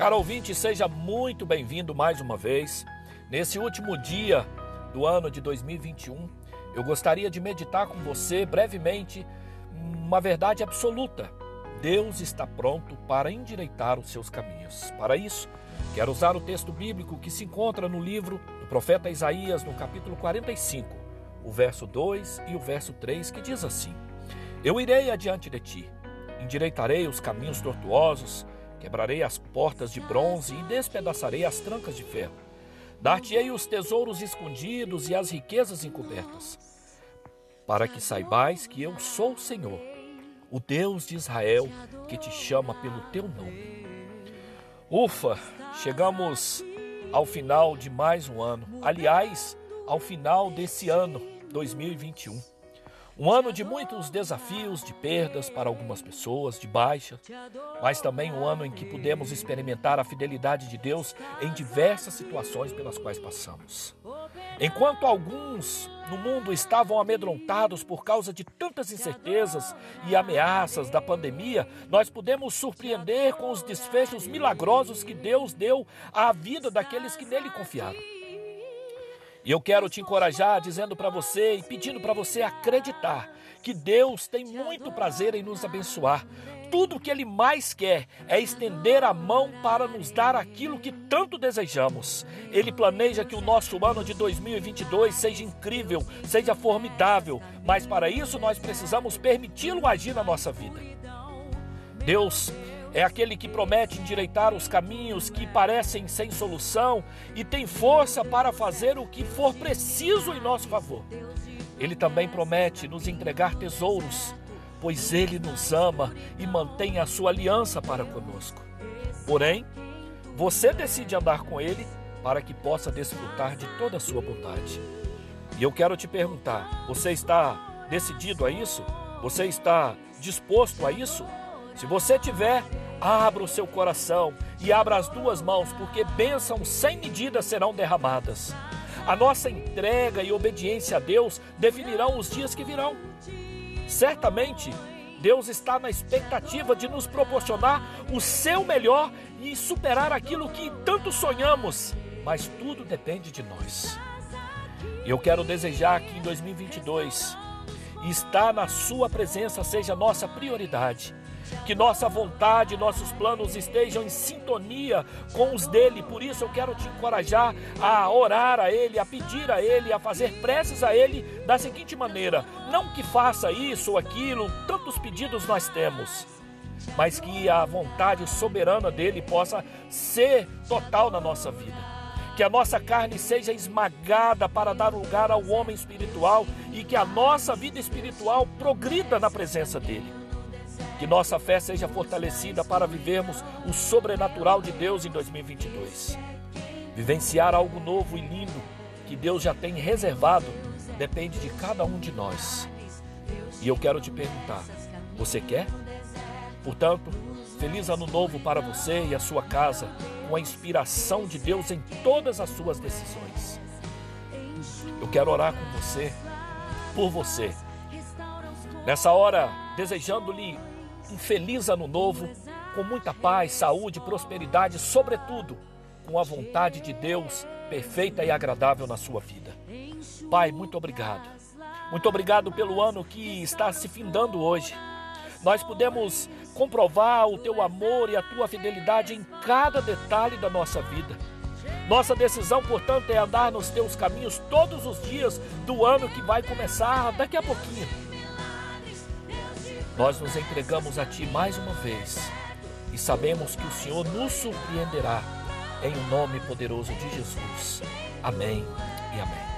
Caro ouvinte, seja muito bem-vindo mais uma vez. Nesse último dia do ano de 2021, eu gostaria de meditar com você brevemente uma verdade absoluta. Deus está pronto para endireitar os seus caminhos. Para isso, quero usar o texto bíblico que se encontra no livro do profeta Isaías, no capítulo 45, o verso 2 e o verso 3, que diz assim: Eu irei adiante de ti, endireitarei os caminhos tortuosos, quebrarei as portas de bronze e despedaçarei as trancas de ferro. Dar-te-ei os tesouros escondidos e as riquezas encobertas, para que saibais que eu sou o Senhor o Deus de Israel que te chama pelo teu nome. Ufa, chegamos ao final de mais um ano. Aliás, ao final desse ano 2021. Um ano de muitos desafios, de perdas para algumas pessoas, de baixa, mas também um ano em que pudemos experimentar a fidelidade de Deus em diversas situações pelas quais passamos. Enquanto alguns no mundo estavam amedrontados por causa de tantas incertezas e ameaças da pandemia, nós pudemos surpreender com os desfechos milagrosos que Deus deu à vida daqueles que nele confiaram. E eu quero te encorajar dizendo para você e pedindo para você acreditar que Deus tem muito prazer em nos abençoar. Tudo o que Ele mais quer é estender a mão para nos dar aquilo que tanto desejamos. Ele planeja que o nosso ano de 2022 seja incrível, seja formidável, mas para isso nós precisamos permiti-lo agir na nossa vida. Deus é aquele que promete endireitar os caminhos que parecem sem solução e tem força para fazer o que for preciso em nosso favor. Ele também promete nos entregar tesouros, pois ele nos ama e mantém a sua aliança para conosco. Porém, você decide andar com ele para que possa desfrutar de toda a sua bondade. E eu quero te perguntar: você está decidido a isso? Você está disposto a isso? Se você tiver, abra o seu coração e abra as duas mãos, porque bênçãos sem medida serão derramadas. A nossa entrega e obediência a Deus definirão os dias que virão. Certamente, Deus está na expectativa de nos proporcionar o seu melhor e superar aquilo que tanto sonhamos, mas tudo depende de nós. Eu quero desejar que em 2022 estar na Sua presença seja nossa prioridade que nossa vontade, nossos planos estejam em sintonia com os dele. Por isso eu quero te encorajar a orar a ele, a pedir a ele, a fazer preces a ele da seguinte maneira: não que faça isso ou aquilo, tantos pedidos nós temos, mas que a vontade soberana dele possa ser total na nossa vida que a nossa carne seja esmagada para dar lugar ao homem espiritual e que a nossa vida espiritual progrida na presença dele. Que nossa fé seja fortalecida para vivermos o sobrenatural de Deus em 2022. Vivenciar algo novo e lindo que Deus já tem reservado depende de cada um de nós. E eu quero te perguntar: você quer? Portanto, feliz ano novo para você e a sua casa, com a inspiração de Deus em todas as suas decisões. Eu quero orar com você, por você. Nessa hora, desejando-lhe um feliz ano novo, com muita paz, saúde, prosperidade, sobretudo com a vontade de Deus perfeita e agradável na sua vida. Pai, muito obrigado. Muito obrigado pelo ano que está se findando hoje. Nós podemos comprovar o teu amor e a tua fidelidade em cada detalhe da nossa vida. Nossa decisão, portanto, é andar nos teus caminhos todos os dias do ano que vai começar daqui a pouquinho. Nós nos entregamos a Ti mais uma vez e sabemos que o Senhor nos surpreenderá em nome poderoso de Jesus. Amém e amém.